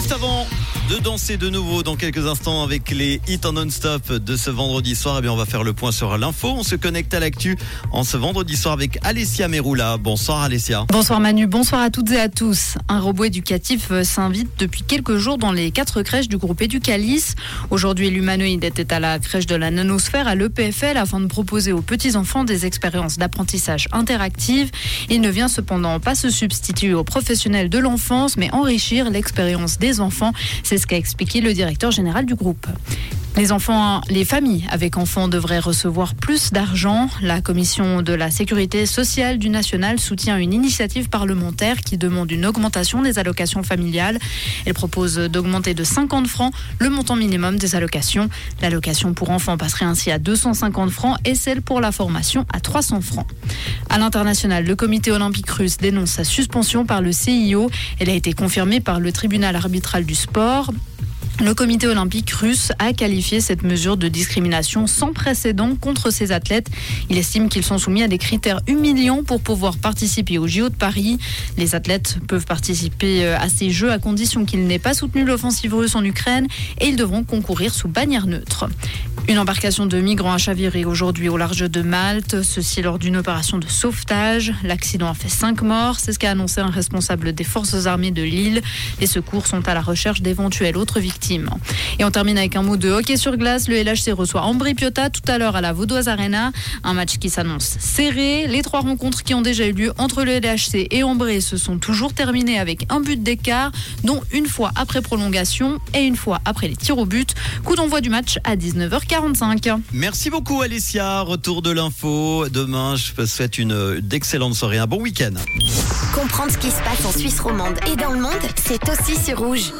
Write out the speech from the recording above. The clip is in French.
Juste avant de danser de nouveau dans quelques instants avec les hits en non-stop de ce vendredi soir, eh on va faire le point sur l'info. On se connecte à l'actu en ce vendredi soir avec Alessia Meroula. Bonsoir Alessia. Bonsoir Manu, bonsoir à toutes et à tous. Un robot éducatif s'invite depuis quelques jours dans les quatre crèches du groupe Éducalis. Aujourd'hui, l'humanoïde était à la crèche de la nanosphère à l'EPFL afin de proposer aux petits-enfants des expériences d'apprentissage interactives. Il ne vient cependant pas se substituer aux professionnels de l'enfance, mais enrichir l'expérience des enfants. C'est ce qu'a expliqué le directeur général du groupe. Les enfants, les familles avec enfants devraient recevoir plus d'argent. La commission de la sécurité sociale du national soutient une initiative parlementaire qui demande une augmentation des allocations familiales. Elle propose d'augmenter de 50 francs le montant minimum des allocations. L'allocation pour enfants passerait ainsi à 250 francs et celle pour la formation à 300 francs. À l'international, le comité olympique russe dénonce sa suspension par le CIO. Elle a été confirmée par le tribunal arbitral du sport. Le comité olympique russe a qualifié cette mesure de discrimination sans précédent contre ces athlètes. Il estime qu'ils sont soumis à des critères humiliants pour pouvoir participer aux JO de Paris. Les athlètes peuvent participer euh, à ces Jeux à condition qu'ils n'aient pas soutenu l'offensive russe en Ukraine et ils devront concourir sous bannière neutre. Une embarcation de migrants a chaviré aujourd'hui au large de Malte, ceci lors d'une opération de sauvetage. L'accident a fait cinq morts, c'est ce qu'a annoncé un responsable des forces armées de Lille. Les secours sont à la recherche d'éventuelles autres victimes. Et on termine avec un mot de hockey sur glace. Le LHC reçoit Ambri Piotta tout à l'heure à la Vaudoise Arena. Un match qui s'annonce serré. Les trois rencontres qui ont déjà eu lieu entre le LHC et Ambry se sont toujours terminées avec un but d'écart, dont une fois après prolongation et une fois après les tirs au but. Coup d'envoi du match à 19h45. Merci beaucoup Alessia. Retour de l'info. Demain, je vous souhaite une d'excellente soirée. Un bon week-end. Comprendre ce qui se passe en Suisse romande et dans le monde, c'est aussi sur rouge.